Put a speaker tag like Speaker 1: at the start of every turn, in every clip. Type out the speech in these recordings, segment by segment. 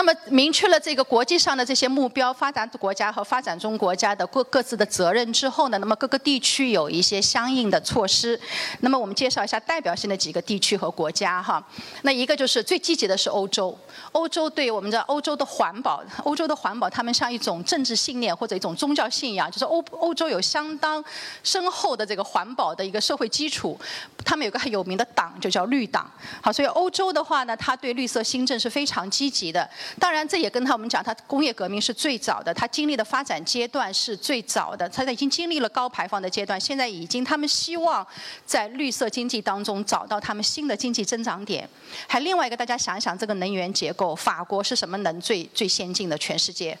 Speaker 1: 那么明确了这个国际上的这些目标，发展国家和发展中国家的各各自的责任之后呢，那么各个地区有一些相应的措施。那么我们介绍一下代表性的几个地区和国家哈。那一个就是最积极的是欧洲，欧洲对我们的欧洲的环保，欧洲的环保，他们像一种政治信念或者一种宗教信仰，就是欧欧洲有相当深厚的这个环保的一个社会基础，他们有个很有名的党就叫绿党。好，所以欧洲的话呢，它对绿色新政是非常积极的。当然，这也跟他我们讲，它工业革命是最早的，它经历的发展阶段是最早的，它已经经历了高排放的阶段，现在已经他们希望在绿色经济当中找到他们新的经济增长点。还另外一个，大家想一想这个能源结构，法国是什么能最最先进的？全世界，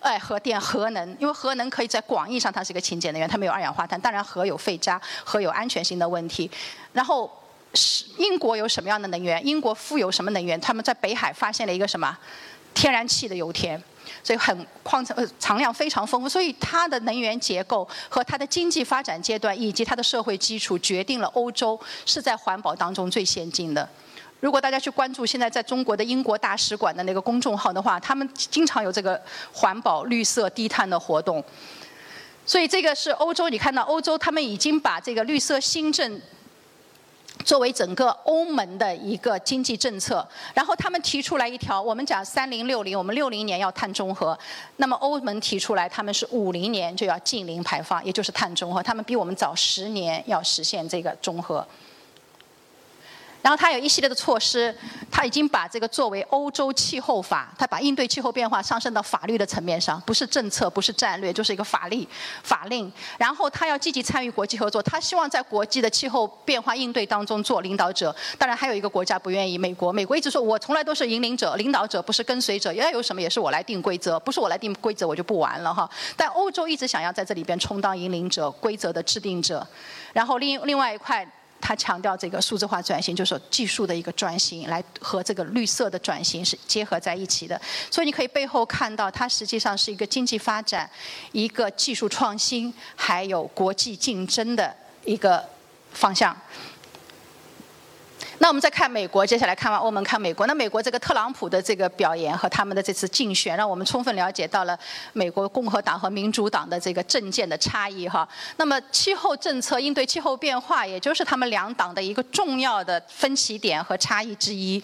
Speaker 1: 哎，核电、核能，因为核能可以在广义上它是一个清洁能源，它没有二氧化碳。当然，核有废渣，核有安全性的问题。然后。是英国有什么样的能源？英国富有什么能源？他们在北海发现了一个什么天然气的油田，所以很矿藏呃藏量非常丰富。所以它的能源结构和它的经济发展阶段以及它的社会基础，决定了欧洲是在环保当中最先进的。如果大家去关注现在在中国的英国大使馆的那个公众号的话，他们经常有这个环保、绿色、低碳的活动。所以这个是欧洲，你看到欧洲他们已经把这个绿色新政。作为整个欧盟的一个经济政策，然后他们提出来一条，我们讲三零六零，我们六零年要碳中和，那么欧盟提出来他们是五零年就要近零排放，也就是碳中和，他们比我们早十年要实现这个中和。然后它有一系列的措施，它已经把这个作为欧洲气候法，它把应对气候变化上升到法律的层面上，不是政策，不是战略，就是一个法律法令。然后它要积极参与国际合作，它希望在国际的气候变化应对当中做领导者。当然还有一个国家不愿意，美国，美国一直说我从来都是引领者、领导者，不是跟随者，要有什么也是我来定规则，不是我来定规则我就不玩了哈。但欧洲一直想要在这里边充当引领者、规则的制定者。然后另另外一块。他强调这个数字化转型，就是技术的一个转型，来和这个绿色的转型是结合在一起的。所以你可以背后看到，它实际上是一个经济发展、一个技术创新，还有国际竞争的一个方向。那我们再看美国，接下来看完欧盟，看美国。那美国这个特朗普的这个表演和他们的这次竞选，让我们充分了解到了美国共和党和民主党的这个政见的差异哈。那么气候政策应对气候变化，也就是他们两党的一个重要的分歧点和差异之一。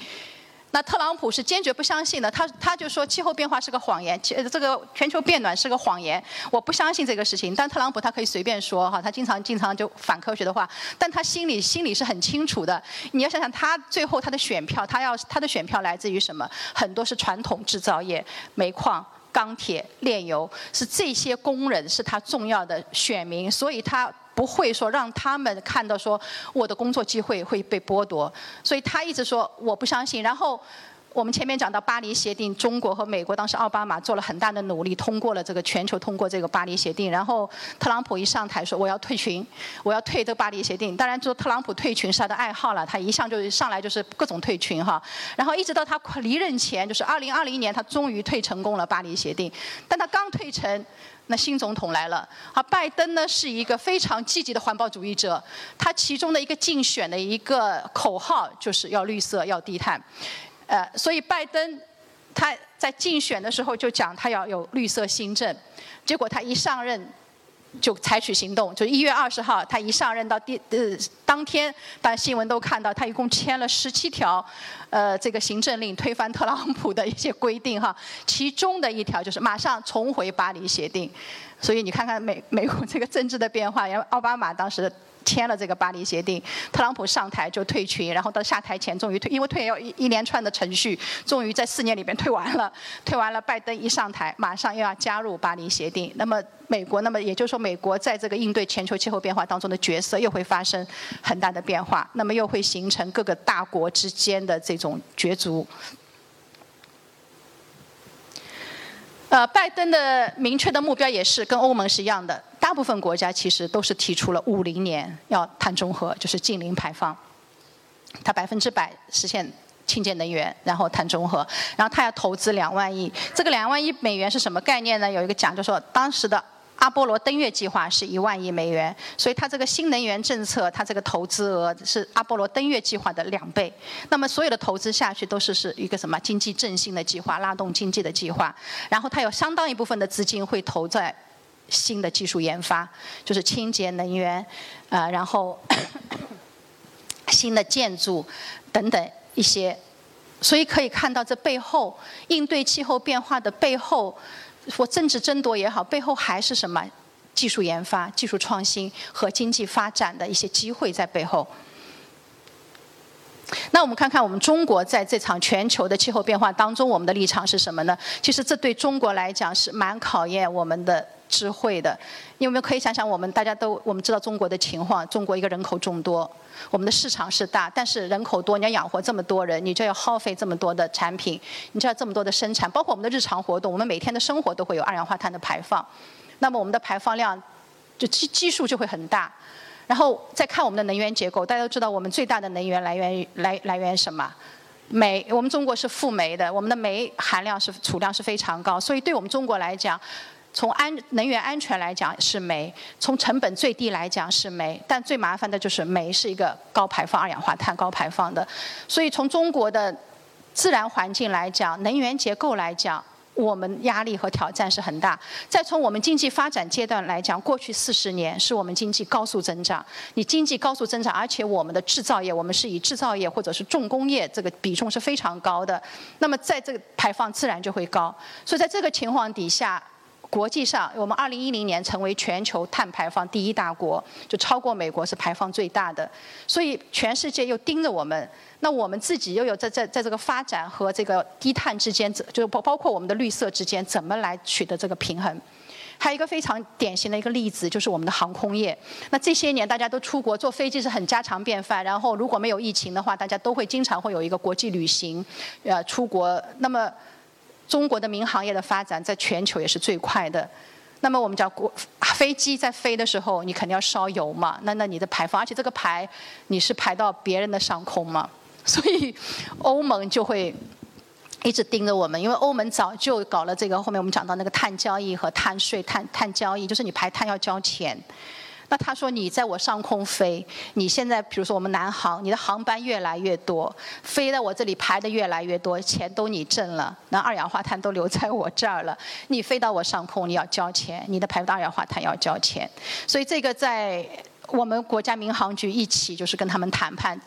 Speaker 1: 那特朗普是坚决不相信的，他他就说气候变化是个谎言，这个全球变暖是个谎言，我不相信这个事情。但特朗普他可以随便说哈，他经常经常就反科学的话，但他心里心里是很清楚的。你要想想他最后他的选票，他要他的选票来自于什么？很多是传统制造业，煤矿、钢铁、炼油，是这些工人是他重要的选民，所以他。不会说让他们看到说我的工作机会会被剥夺，所以他一直说我不相信。然后我们前面讲到巴黎协定，中国和美国当时奥巴马做了很大的努力，通过了这个全球通过这个巴黎协定。然后特朗普一上台说我要退群，我要退这个巴黎协定。当然，就特朗普退群是他的爱好了，他一向就是上来就是各种退群哈。然后一直到他离任前，就是二零二零年，他终于退成功了巴黎协定。但他刚退成。那新总统来了，啊，拜登呢是一个非常积极的环保主义者，他其中的一个竞选的一个口号就是要绿色、要低碳，呃，所以拜登他在竞选的时候就讲他要有绿色新政，结果他一上任。就采取行动，就一月二十号，他一上任到第呃当天，大家新闻都看到，他一共签了十七条，呃，这个行政令推翻特朗普的一些规定哈，其中的一条就是马上重回巴黎协定，所以你看看美美国这个政治的变化，因为奥巴马当时。签了这个巴黎协定，特朗普上台就退群，然后到下台前终于退，因为退要一一连串的程序，终于在四年里边 退完了。退完了，拜登一上台，马上又要加入巴黎协定。那么美国，那么也就是说，美国在这个应对全球气候变化当中的角色又会发生很大的变化，那么又会形成各个大国之间的这种角逐。呃，拜登的明确的目标也是跟欧盟是一样的，大部分国家其实都是提出了五零年要碳中和，就是近零排放，它百分之百实现清洁能源，然后碳中和，然后他要投资两万亿，这个两万亿美元是什么概念呢？有一个讲就说，当时的阿波罗登月计划是一万亿美元，所以它这个新能源政策，它这个投资额是阿波罗登月计划的两倍。那么所有的投资下去都是是一个什么经济振兴的计划，拉动经济的计划。然后它有相当一部分的资金会投在新的技术研发，就是清洁能源，啊，然后 新的建筑等等一些。所以可以看到这背后应对气候变化的背后。或政治争夺也好，背后还是什么技术研发、技术创新和经济发展的一些机会在背后。那我们看看我们中国在这场全球的气候变化当中，我们的立场是什么呢？其实这对中国来讲是蛮考验我们的。智慧的，你有没有可以想想，我们大家都我们知道中国的情况，中国一个人口众多，我们的市场是大，但是人口多，你要养活这么多人，你就要耗费这么多的产品，你就要这么多的生产，包括我们的日常活动，我们每天的生活都会有二氧化碳的排放，那么我们的排放量就基基数就会很大，然后再看我们的能源结构，大家都知道我们最大的能源来源来来源什么？煤，我们中国是富煤的，我们的煤含量是储量是非常高，所以对我们中国来讲。从安能源安全来讲是煤，从成本最低来讲是煤，但最麻烦的就是煤是一个高排放二氧化碳高排放的，所以从中国的自然环境来讲，能源结构来讲，我们压力和挑战是很大。再从我们经济发展阶段来讲，过去四十年是我们经济高速增长，你经济高速增长，而且我们的制造业，我们是以制造业或者是重工业这个比重是非常高的，那么在这个排放自然就会高，所以在这个情况底下。国际上，我们二零一零年成为全球碳排放第一大国，就超过美国是排放最大的，所以全世界又盯着我们。那我们自己又有在在在这个发展和这个低碳之间，就包包括我们的绿色之间，怎么来取得这个平衡？还有一个非常典型的一个例子，就是我们的航空业。那这些年大家都出国坐飞机是很家常便饭，然后如果没有疫情的话，大家都会经常会有一个国际旅行，呃，出国。那么中国的民航业的发展在全球也是最快的。那么我们讲国飞机在飞的时候，你肯定要烧油嘛？那那你的排放，而且这个排你是排到别人的上空嘛？所以欧盟就会一直盯着我们，因为欧盟早就搞了这个。后面我们讲到那个碳交易和碳税、碳碳交易，就是你排碳要交钱。那他说你在我上空飞，你现在比如说我们南航，你的航班越来越多，飞到我这里排的越来越多，钱都你挣了，那二氧化碳都留在我这儿了。你飞到我上空，你要交钱，你的排的二氧化碳要交钱。所以这个在我们国家民航局一起就是跟他们谈判，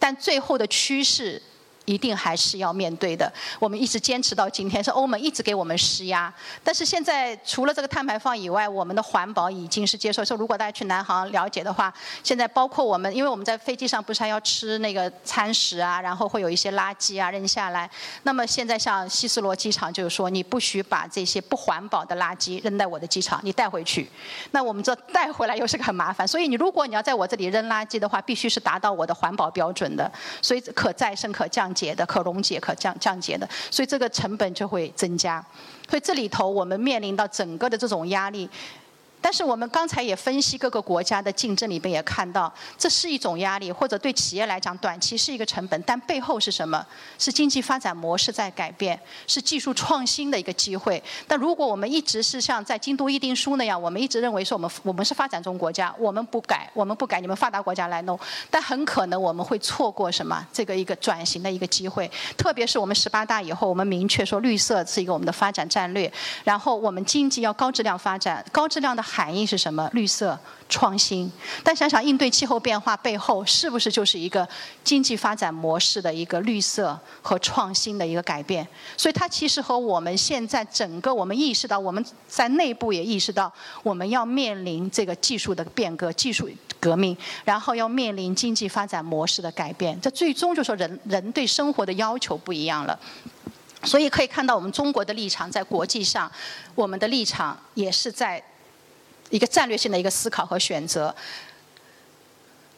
Speaker 1: 但最后的趋势。一定还是要面对的。我们一直坚持到今天，是欧盟一直给我们施压。但是现在除了这个碳排放以外，我们的环保已经是接受。说如果大家去南航了解的话，现在包括我们，因为我们在飞机上不是还要吃那个餐食啊，然后会有一些垃圾啊扔下来。那么现在像希斯罗机场就是说，你不许把这些不环保的垃圾扔在我的机场，你带回去。那我们这带回来又是个很麻烦。所以你如果你要在我这里扔垃圾的话，必须是达到我的环保标准的。所以可再生可降。解的可溶解可降降解的，所以这个成本就会增加，所以这里头我们面临到整个的这种压力。但是我们刚才也分析各个国家的竞争里边也看到，这是一种压力，或者对企业来讲短期是一个成本，但背后是什么？是经济发展模式在改变，是技术创新的一个机会。但如果我们一直是像在京都议定书那样，我们一直认为说我们我们是发展中国家，我们不改，我们不改，你们发达国家来弄，但很可能我们会错过什么这个一个转型的一个机会。特别是我们十八大以后，我们明确说绿色是一个我们的发展战略，然后我们经济要高质量发展，高质量的。含义是什么？绿色创新。但想想应对气候变化背后，是不是就是一个经济发展模式的一个绿色和创新的一个改变？所以它其实和我们现在整个我们意识到，我们在内部也意识到，我们要面临这个技术的变革、技术革命，然后要面临经济发展模式的改变。这最终就说人人对生活的要求不一样了。所以可以看到，我们中国的立场在国际上，我们的立场也是在。一个战略性的一个思考和选择。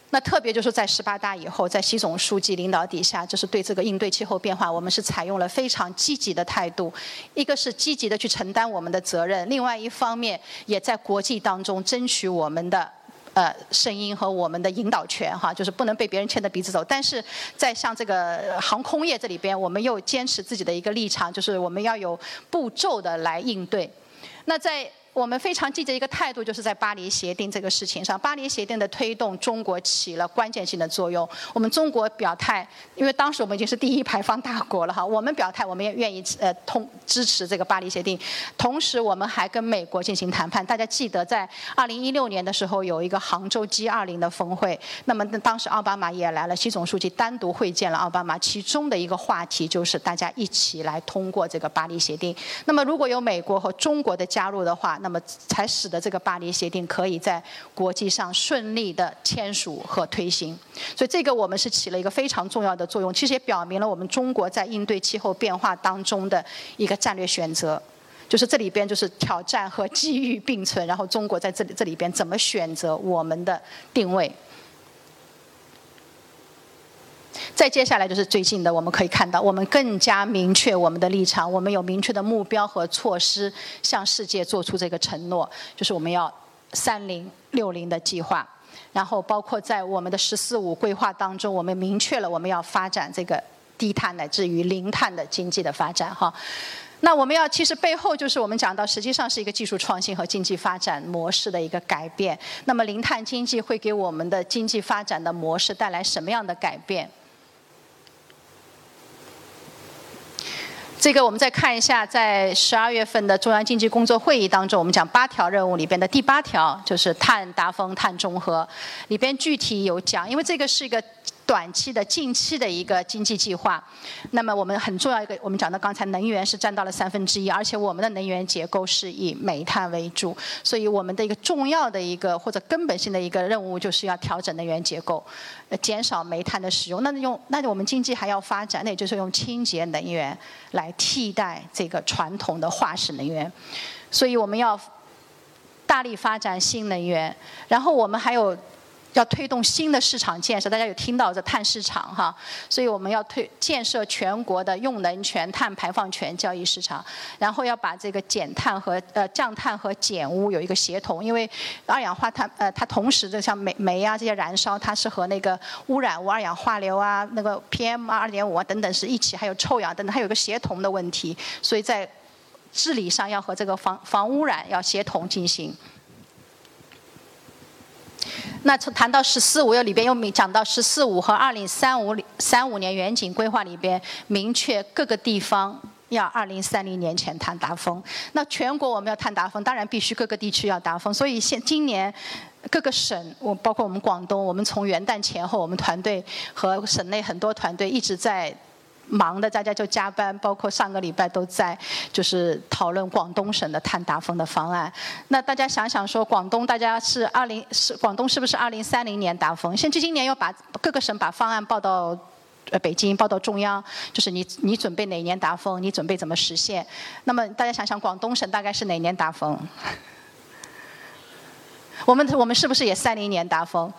Speaker 1: 那特别就是在十八大以后，在习总书记领导底下，就是对这个应对气候变化，我们是采用了非常积极的态度。一个是积极的去承担我们的责任，另外一方面也在国际当中争取我们的呃声音和我们的引导权哈，就是不能被别人牵着鼻子走。但是在像这个航空业这里边，我们又坚持自己的一个立场，就是我们要有步骤的来应对。那在我们非常积极的一个态度，就是在巴黎协定这个事情上，巴黎协定的推动，中国起了关键性的作用。我们中国表态，因为当时我们已经是第一排放大国了哈，我们表态，我们也愿意呃通支持这个巴黎协定。同时，我们还跟美国进行谈判。大家记得，在二零一六年的时候，有一个杭州 G 二零的峰会，那么当时奥巴马也来了，习总书记单独会见了奥巴马，其中的一个话题就是大家一起来通过这个巴黎协定。那么如果有美国和中国的加入的话，那么才使得这个巴黎协定可以在国际上顺利的签署和推行。所以这个我们是起了一个非常重要的作用，其实也表明了我们中国在应对气候变化当中的一个战略选择，就是这里边就是挑战和机遇并存，然后中国在这里这里边怎么选择我们的定位。再接下来就是最近的，我们可以看到，我们更加明确我们的立场，我们有明确的目标和措施，向世界做出这个承诺，就是我们要三零六零的计划，然后包括在我们的“十四五”规划当中，我们明确了我们要发展这个低碳乃至于零碳的经济的发展，哈。那我们要其实背后就是我们讲到，实际上是一个技术创新和经济发展模式的一个改变。那么零碳经济会给我们的经济发展的模式带来什么样的改变？这个我们再看一下，在十二月份的中央经济工作会议当中，我们讲八条任务里边的第八条就是碳达峰、碳中和，里边具体有讲，因为这个是一个。短期的、近期的一个经济计划，那么我们很重要一个，我们讲的刚才能源是占到了三分之一，而且我们的能源结构是以煤炭为主，所以我们的一个重要的一个或者根本性的一个任务就是要调整能源结构，减少煤炭的使用。那用那我们经济还要发展，那也就是用清洁能源来替代这个传统的化石能源，所以我们要大力发展新能源，然后我们还有。要推动新的市场建设，大家有听到这碳市场哈，所以我们要推建设全国的用能权、碳排放权交易市场，然后要把这个减碳和呃降碳和减污有一个协同，因为二氧化碳呃它同时就像煤煤啊这些燃烧，它是和那个污染物二氧化硫啊那个 PM 二点五啊等等是一起，还有臭氧等等，它有个协同的问题，所以在治理上要和这个防防污染要协同进行。那从谈到“十四五”又里边又明讲到“十四五”和二零三五三五年远景规划里边，明确各个地方要二零三零年前碳达峰。那全国我们要碳达峰，当然必须各个地区要达峰。所以现今年各个省，我包括我们广东，我们从元旦前后，我们团队和省内很多团队一直在。忙的大家就加班，包括上个礼拜都在，就是讨论广东省的碳达峰的方案。那大家想想说，广东大家是二零是广东是不是二零三零年达峰？甚至今年要把各个省把方案报到呃北京，报到中央，就是你你准备哪年达峰？你准备怎么实现？那么大家想想，广东省大概是哪年达峰？我们我们是不是也三零年达峰？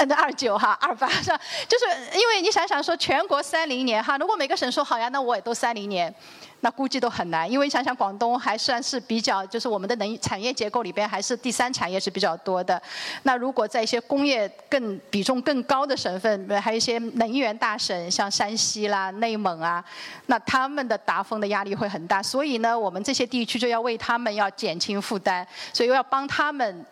Speaker 1: 嗯，二九哈，二八是吧？就是因为你想想说，全国三零年哈，如果每个省说好呀，那我也都三零年。那估计都很难，因为想想广东还算是比较，就是我们的能产业结构里边还是第三产业是比较多的。那如果在一些工业更比重更高的省份，还有一些能源大省，像山西啦、内蒙啊，那他们的达峰的压力会很大。所以呢，我们这些地区就要为他们要减轻负担，所以要帮他们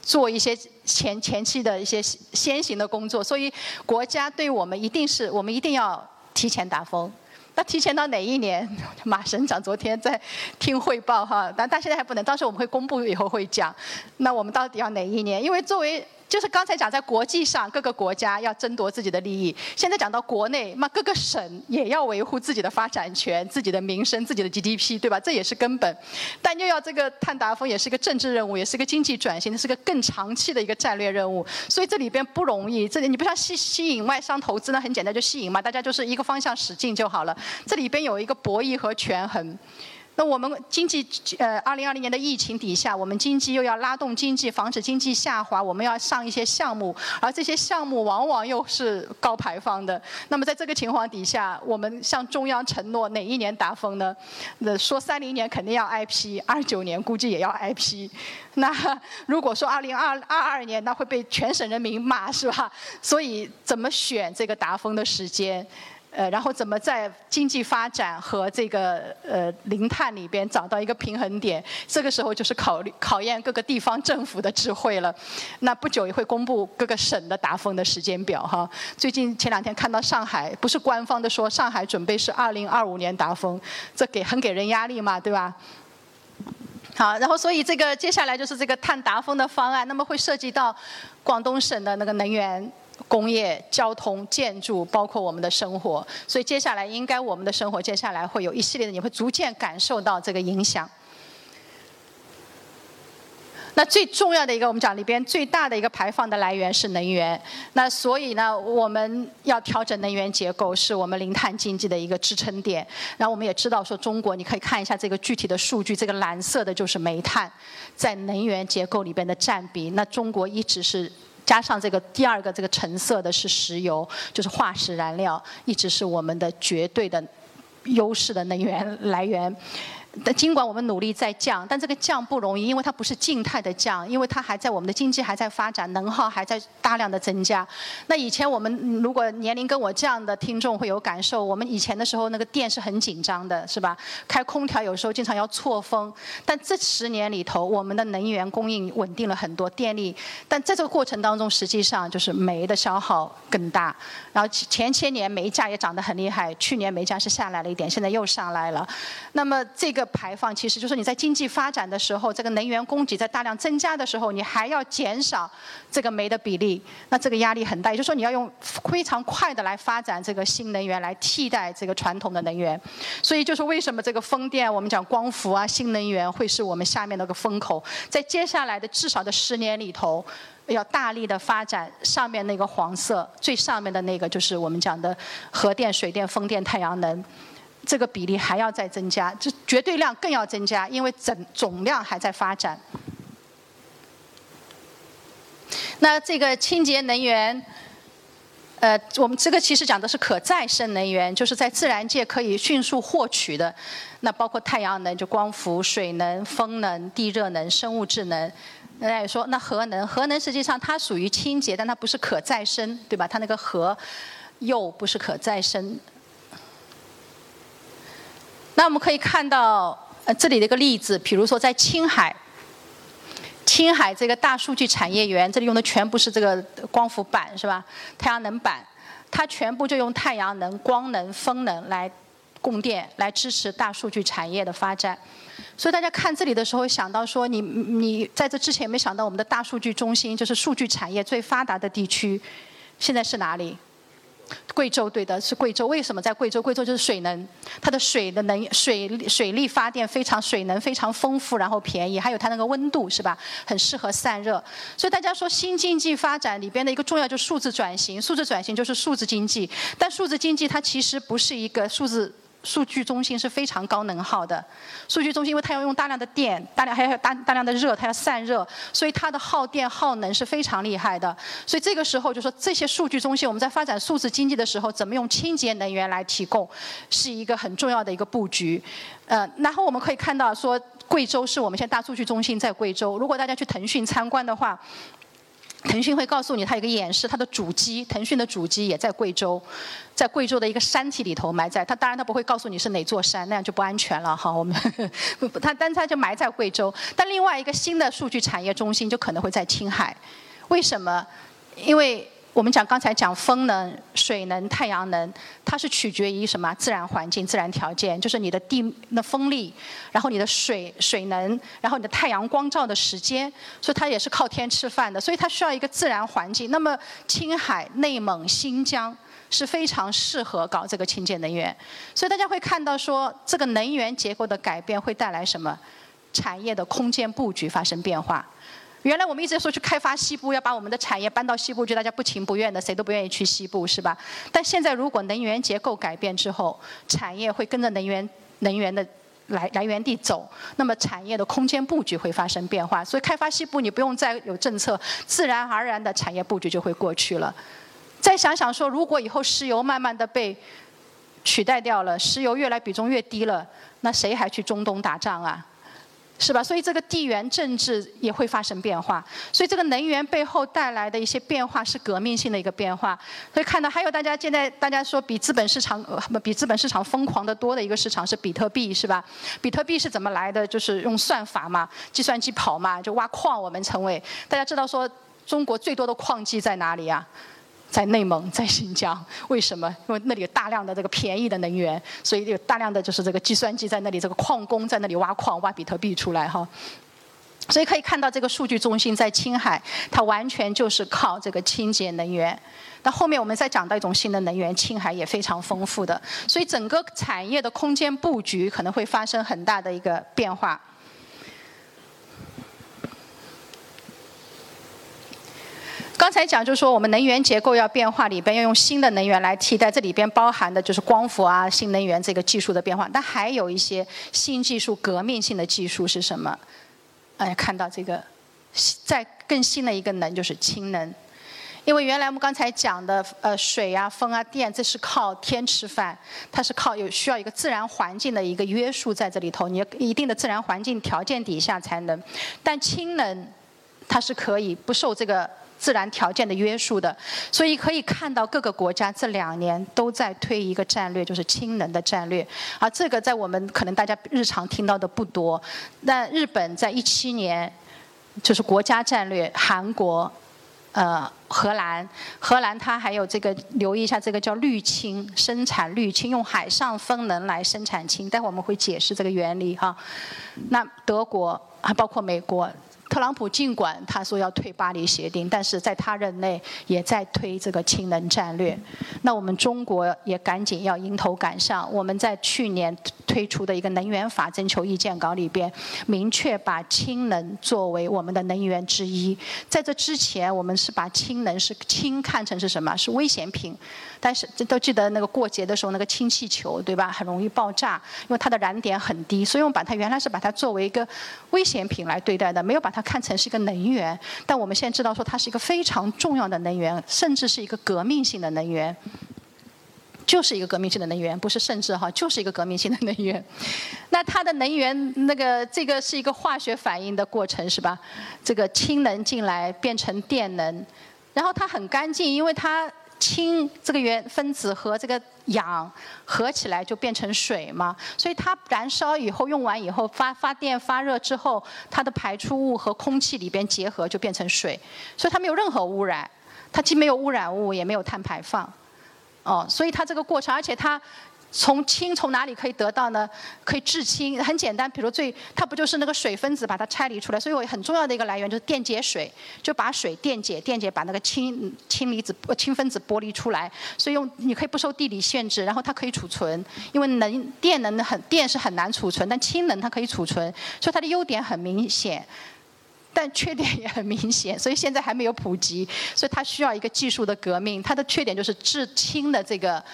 Speaker 1: 做一些前前期的一些先行的工作。所以国家对我们一定是我们一定要提前达峰。那提前到哪一年？马省长昨天在听汇报哈，但但现在还不能，到时候我们会公布以后会讲。那我们到底要哪一年？因为作为就是刚才讲，在国际上各个国家要争夺自己的利益。现在讲到国内，那各个省也要维护自己的发展权、自己的民生、自己的 GDP，对吧？这也是根本。但又要这个碳达峰，也是一个政治任务，也是一个经济转型，是个更长期的一个战略任务。所以这里边不容易。这里你不像吸吸引外商投资呢，很简单就吸引嘛，大家就是一个方向使劲就好了。这里边有一个博弈和权衡。那我们经济呃，二零二零年的疫情底下，我们经济又要拉动经济，防止经济下滑，我们要上一些项目，而这些项目往往又是高排放的。那么在这个情况底下，我们向中央承诺哪一年达峰呢？那说三零年肯定要 IP，二九年估计也要 IP。那如果说二零二二二年，那会被全省人民骂是吧？所以怎么选这个达峰的时间？呃，然后怎么在经济发展和这个呃零碳里边找到一个平衡点？这个时候就是考虑考验各个地方政府的智慧了。那不久也会公布各个省的达峰的时间表哈。最近前两天看到上海，不是官方的说上海准备是二零二五年达峰，这给很给人压力嘛，对吧？好，然后所以这个接下来就是这个碳达峰的方案，那么会涉及到广东省的那个能源。工业、交通、建筑，包括我们的生活，所以接下来应该我们的生活接下来会有一系列的，你会逐渐感受到这个影响。那最重要的一个，我们讲里边最大的一个排放的来源是能源。那所以呢，我们要调整能源结构，是我们零碳经济的一个支撑点。然后我们也知道说，中国你可以看一下这个具体的数据，这个蓝色的就是煤炭在能源结构里边的占比。那中国一直是。加上这个第二个这个橙色的是石油，就是化石燃料，一直是我们的绝对的优势的能源来源。但尽管我们努力在降，但这个降不容易，因为它不是静态的降，因为它还在我们的经济还在发展，能耗还在大量的增加。那以前我们如果年龄跟我这样的听众会有感受，我们以前的时候那个电是很紧张的，是吧？开空调有时候经常要错峰。但这十年里头，我们的能源供应稳定了很多，电力。但在这个过程当中，实际上就是煤的消耗更大。然后前前些年煤价也涨得很厉害，去年煤价是下来了一点，现在又上来了。那么这个。排放其实就是你在经济发展的时候，这个能源供给在大量增加的时候，你还要减少这个煤的比例，那这个压力很大。也就是说，你要用非常快的来发展这个新能源来替代这个传统的能源。所以就是为什么这个风电，我们讲光伏啊，新能源会是我们下面那个风口，在接下来的至少的十年里头，要大力的发展上面那个黄色最上面的那个，就是我们讲的核电、水电、风电、太阳能。这个比例还要再增加，这绝对量更要增加，因为整总量还在发展。那这个清洁能源，呃，我们这个其实讲的是可再生能源，就是在自然界可以迅速获取的。那包括太阳能、就光伏、水能、风能、地热能、生物质能。大家也说，那核能，核能实际上它属于清洁，但它不是可再生，对吧？它那个核又不是可再生。那我们可以看到，呃，这里的一个例子，比如说在青海，青海这个大数据产业园，这里用的全部是这个光伏板，是吧？太阳能板，它全部就用太阳能、光能、风能来供电，来支持大数据产业的发展。所以大家看这里的时候，想到说，你你在这之前有没有想到我们的大数据中心，就是数据产业最发达的地区，现在是哪里？贵州对的，是贵州。为什么在贵州？贵州就是水能，它的水的能水水力发电非常水能非常丰富，然后便宜，还有它那个温度是吧？很适合散热。所以大家说新经济发展里边的一个重要就是数字转型，数字转型就是数字经济。但数字经济它其实不是一个数字。数据中心是非常高能耗的，数据中心因为它要用大量的电，大量还要大大量的热，它要散热，所以它的耗电耗能是非常厉害的。所以这个时候就说这些数据中心，我们在发展数字经济的时候，怎么用清洁能源来提供，是一个很重要的一个布局。呃，然后我们可以看到说，贵州是我们现在大数据中心在贵州。如果大家去腾讯参观的话。腾讯会告诉你，它有个演示，它的主机，腾讯的主机也在贵州，在贵州的一个山体里头埋在。它当然它不会告诉你是哪座山，那样就不安全了哈。我们 它，单它就埋在贵州。但另外一个新的数据产业中心就可能会在青海，为什么？因为。我们讲刚才讲风能、水能、太阳能，它是取决于什么？自然环境、自然条件，就是你的地那风力，然后你的水水能，然后你的太阳光照的时间，所以它也是靠天吃饭的，所以它需要一个自然环境。那么青海、内蒙、新疆是非常适合搞这个清洁能源，所以大家会看到说，这个能源结构的改变会带来什么？产业的空间布局发生变化。原来我们一直说去开发西部，要把我们的产业搬到西部去，大家不情不愿的，谁都不愿意去西部，是吧？但现在如果能源结构改变之后，产业会跟着能源能源的来来源地走，那么产业的空间布局会发生变化。所以开发西部，你不用再有政策，自然而然的产业布局就会过去了。再想想说，如果以后石油慢慢的被取代掉了，石油越来比重越低了，那谁还去中东打仗啊？是吧？所以这个地缘政治也会发生变化。所以这个能源背后带来的一些变化是革命性的一个变化。所以看到还有大家现在大家说比资本市场呃比资本市场疯狂的多的一个市场是比特币，是吧？比特币是怎么来的？就是用算法嘛，计算机跑嘛，就挖矿。我们成为大家知道说中国最多的矿机在哪里啊？在内蒙，在新疆，为什么？因为那里有大量的这个便宜的能源，所以有大量的就是这个计算机在那里，这个矿工在那里挖矿，挖比特币出来哈。所以可以看到，这个数据中心在青海，它完全就是靠这个清洁能源。那后面我们再讲到一种新的能源，青海也非常丰富的，所以整个产业的空间布局可能会发生很大的一个变化。刚才讲就是说，我们能源结构要变化，里边要用新的能源来替代，这里边包含的就是光伏啊、新能源这个技术的变化。但还有一些新技术、革命性的技术是什么？哎，看到这个，在更新的一个能就是氢能，因为原来我们刚才讲的呃水啊、风啊、电，这是靠天吃饭，它是靠有需要一个自然环境的一个约束在这里头，你一定的自然环境条件底下才能。但氢能它是可以不受这个。自然条件的约束的，所以可以看到各个国家这两年都在推一个战略，就是氢能的战略。而这个在我们可能大家日常听到的不多。那日本在一七年就是国家战略，韩国、呃荷兰，荷兰它还有这个留意一下这个叫绿氢，生产绿氢，用海上风能来生产氢。待会我们会解释这个原理哈。那德国还包括美国。特朗普尽管他说要退巴黎协定，但是在他任内也在推这个氢能战略。那我们中国也赶紧要迎头赶上。我们在去年推出的一个能源法征求意见稿里边，明确把氢能作为我们的能源之一。在这之前，我们是把氢能是氢看成是什么？是危险品。但是这都记得那个过节的时候那个氢气球对吧？很容易爆炸，因为它的燃点很低，所以我们把它原来是把它作为一个危险品来对待的，没有把它看成是一个能源。但我们现在知道说它是一个非常重要的能源，甚至是一个革命性的能源，就是一个革命性的能源，不是甚至哈，就是一个革命性的能源。那它的能源那个这个是一个化学反应的过程是吧？这个氢能进来变成电能，然后它很干净，因为它。氢这个原分子和这个氧合起来就变成水嘛，所以它燃烧以后用完以后发发电发热之后，它的排出物和空气里边结合就变成水，所以它没有任何污染，它既没有污染物也没有碳排放，哦，所以它这个过程，而且它。从氢从哪里可以得到呢？可以制氢，很简单，比如最它不就是那个水分子把它拆离出来，所以我很重要的一个来源就是电解水，就把水电解，电解把那个氢氢离子氢分子剥离出来，所以用你可以不受地理限制，然后它可以储存，因为能电能很电是很难储存，但氢能它可以储存，所以它的优点很明显，但缺点也很明显，所以现在还没有普及，所以它需要一个技术的革命，它的缺点就是制氢的这个。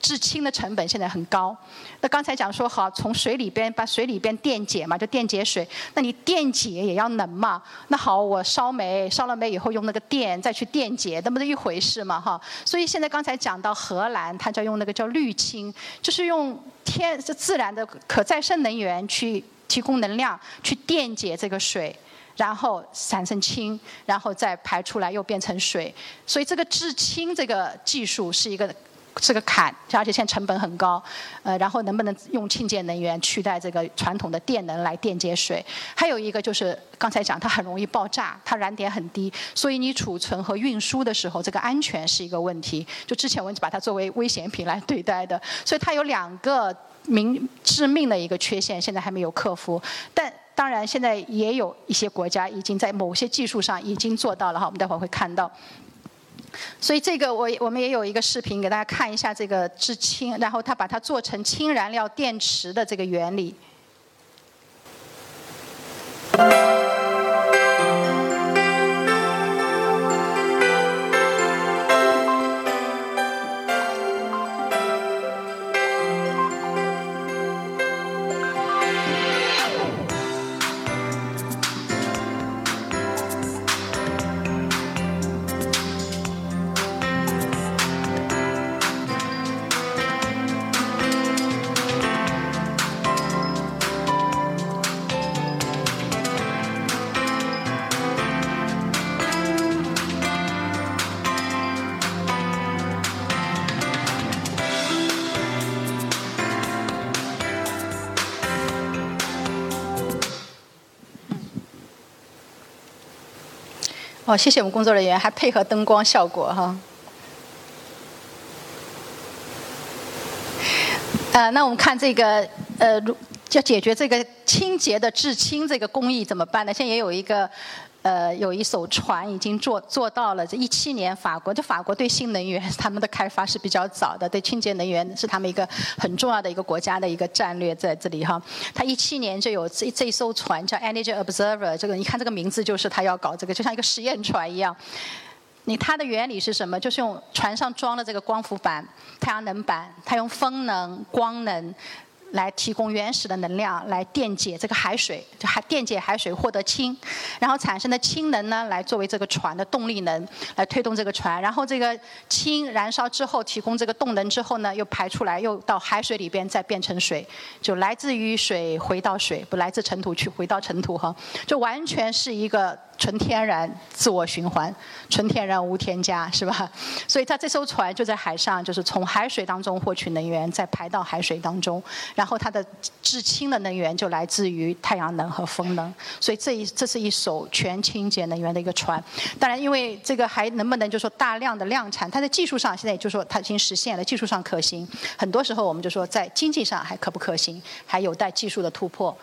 Speaker 1: 制氢的成本现在很高。那刚才讲说好，从水里边把水里边电解嘛，就电解水。那你电解也要能嘛？那好，我烧煤，烧了煤以后用那个电再去电解，那不是一回事嘛？哈。所以现在刚才讲到荷兰，它叫用那个叫氯氢，就是用天自然的可再生能源去提供能量，去电解这个水，然后产生氢，然后再排出来又变成水。所以这个制氢这个技术是一个。是个坎，而且现在成本很高，呃，然后能不能用清洁能源取代这个传统的电能来电解水？还有一个就是刚才讲，它很容易爆炸，它燃点很低，所以你储存和运输的时候，这个安全是一个问题。就之前我们把它作为危险品来对待的，所以它有两个明致命的一个缺陷，现在还没有克服。但当然，现在也有一些国家已经在某些技术上已经做到了哈，我们待会儿会看到。所以这个我我们也有一个视频给大家看一下这个制氢，然后他把它做成氢燃料电池的这个原理。哦，谢谢我们工作人员，还配合灯光效果哈。呃，那我们看这个呃，要解决这个清洁的制氢这个工艺怎么办呢？现在也有一个。呃，有一艘船已经做做到了。这一七年，法国就法国对新能源他们的开发是比较早的，对清洁能源是他们一个很重要的一个国家的一个战略在这里哈。他一七年就有这这一艘船叫 Energy Observer，这个你看这个名字就是他要搞这个，就像一个实验船一样。你它的原理是什么？就是用船上装了这个光伏板、太阳能板，它用风能、光能。来提供原始的能量，来电解这个海水，就海电解海水获得氢，然后产生的氢能呢，来作为这个船的动力能，来推动这个船。然后这个氢燃烧之后，提供这个动能之后呢，又排出来，又到海水里边再变成水，就来自于水回到水，不来自尘土去回到尘土哈，就完全是一个。纯天然自我循环，纯天然无添加，是吧？所以它这艘船就在海上，就是从海水当中获取能源，再排到海水当中，然后它的制氢的能源就来自于太阳能和风能。所以这一这是一艘全清洁能源的一个船。当然，因为这个还能不能就说大量的量产，它在技术上现在也就说它已经实现了，技术上可行。很多时候我们就说在经济上还可不可行，还有待技术的突破。